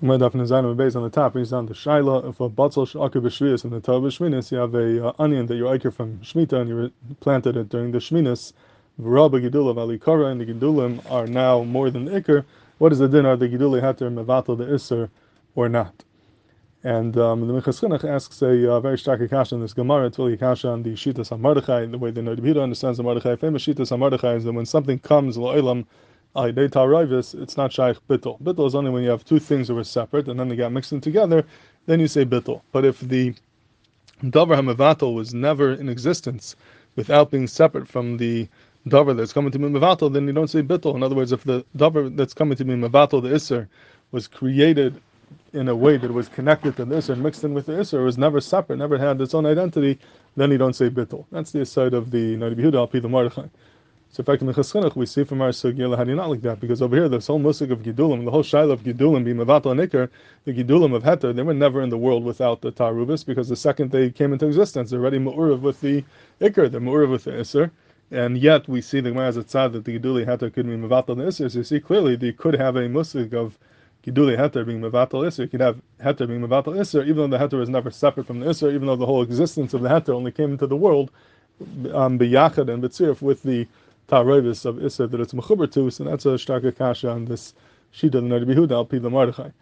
When Daf Nezayin base on the top, he's on the Shaila. If a batzal shakir b'shvius in the Torah b'shminis, you have a uh, onion that you're from Shemitah and you planted it during the Shminis. V'rabba gidulim alikara and the gidulim are now more than the ikr. What is the din? Are the giduli hater mevatel the iser or not? And um, the Minchas Chinuch asks a uh, very stark kasha in this Gemara. It's really kasha on the Shitas HaMardechai, the way the Noda BiYehuda understands the Mardechai. Famous Shitas HaMardechai is that when something comes, lo'elam, it's not shaykh bittul. Bittul is only when you have two things that were separate and then they got mixed in together, then you say bittul. But if the davar hamavatal was never in existence without being separate from the davar that's coming to be mavatal, then you don't say bittul. In other words, if the davar that's coming to be mavatal, the isser, was created in a way that was connected to the isser mixed in with the isser, was never separate, never had its own identity, then you don't say bittul. That's the side of the Noda BiYehuda al the Mordechai. So in fact, in the Cheschenach, we see from our Sugya, how do you not like that? Because over here, this whole musik of Gidulim, the whole Shaila of Gidulim, being Mavatal and the Gidulim of Heter, they were never in the world without the Tarubis, because the second they came into existence, they're already Mu'urav with the Iker, they're Mu'urav with the Isser, and yet we see the Gemara as a tzad that the Giduli Heter could be Mavatal and Isser, so you see clearly they could have a musik of Giduli Heter being Mavatal Isser, you could have Heter being Mavatal Isser, even though the Heter is never separate from the Isser, even though the whole existence of the Heter only came into the world, um, B'Yachad and B'Tzirf with the Tarovis of Issa that it's Mechuber to, so that's a Shtarka Kasha on this Shita of Noda BiYehuda, Al Pi the Mardechai.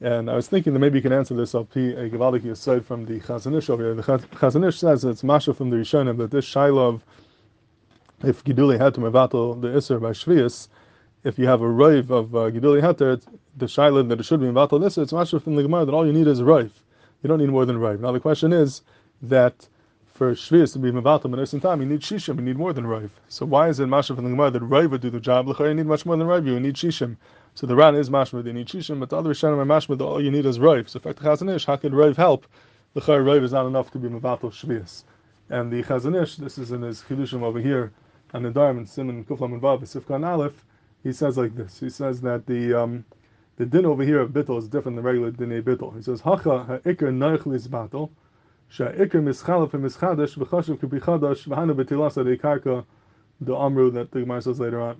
And I was thinking that maybe you can answer this Al Pi a Gavaldik aside from the Chazon Ish over here. The Chazon Ish says it's Masha from the Rishonim that this Shiloh if Giduli had to Mevatel the Isser by Shvius, if you have a Rive of uh, Giduli Heter, the Shiloh that it should be Mevatel Isser, it's Masha from the Gemara that all you need is Rive. You don't need more than Rive. Now the question is that for Shvius to be Mevatel in time, you need Shishim, you need more than Rive. So why is it Masha from the Gemara that Rive would do the job? You need much more than Rive, you need Shishim. So the Ran is Mashma, they need Shishim, but the other Rishonim are Mashma, all you need is Rive. So fact, the Chazon Ish, how could Rive help? The Chai is not enough to be Mevatel Shvius. And the Chazon Ish, this is in his Chidushim over here, on the Dharm and Simon Kuflam and Vav, Sifkan Aleph, he says like this. He says that the um, the din over here of bittul is different than regular din bittul. He says, Hacha ha'ikr neichlis battle, Sha'ikr mischalaf and mischadesh v'chashiv kibichadash v'hana b'tilasa de'karka the amru that the Gemara says later on.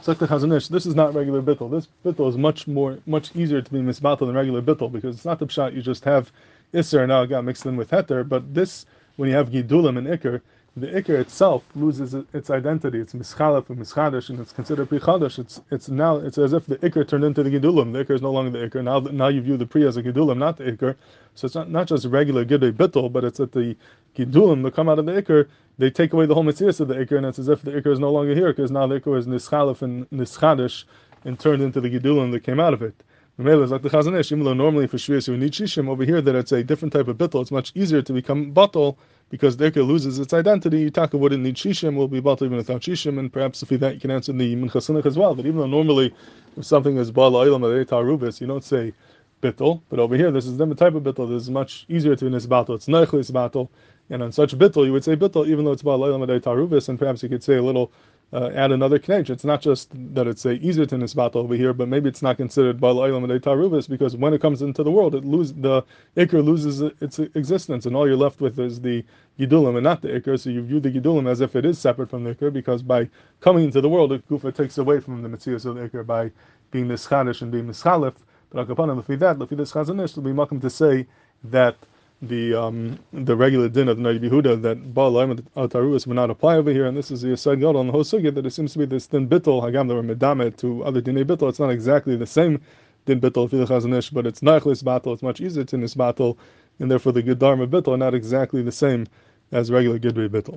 Sekta Chazon Ish, this is not regular bittel. This bittel is much more, much easier to be misbatel than regular bittel because it's not the pshat you just have iser and got mixed in with heter, but this, when you have gidulim and ikr, the ikr itself loses its identity. It's mischalef and mischadish, and it's considered prichadash. It's it's now it's as if the ikr turned into the gedulim. The ikr is no longer the ikr. Now now you view the pri as a gedulim, not the ikr. So it's not, not just regular gidei bittul, but it's that the gedulim that come out of the ikr, they take away the whole mitzvah of the ikr, and it's as if the ikr is no longer here because now the ikr is nischalef and nischadish and turned into the gedulim that came out of it. Like the Chazon Ish, normally for Shishim, over here that it's a different type of bittul, it's much easier to become batal because the loses its identity. Taka wouldn't need Shishim, will be batal even without Shishim, and perhaps if that you can answer the Minchas Chinuch as well, that even though normally if something is Bala Ilam Tarubis, you don't say bittul, but over here this is different type of bittul, this is much easier to be this battle, it's Neichlis battle, and on such bittul you would say bittul even though it's Bala Ilam Tarubis, and perhaps you could say a little uh, add another knech. It's not just that it's a easier to nisbat over here, but maybe it's not considered bal olam tarubis because when it comes into the world, it lose the ikr loses its existence, and all you're left with is the gidulim and not the ikr. So you view the gidulim as if it is separate from the ikr because by coming into the world, it gufa takes away from the mitzvahs of the ikr by being mischadish and being mischalif. But akapanim, if we that, if we this chazanish, it'll be welcome to say that the um, the regular din of Nadi Yehuda that Baal al Taruas would not apply over here, and this is the side God on the whole sugya that it seems to be this din bittel hagam that were to other dinei bittel. It's not exactly the same din bittel for the chazanish, but it's nachlis battle. It's much easier to this battle, and therefore the good dharma bittel are not exactly the same as regular gidrei bittel.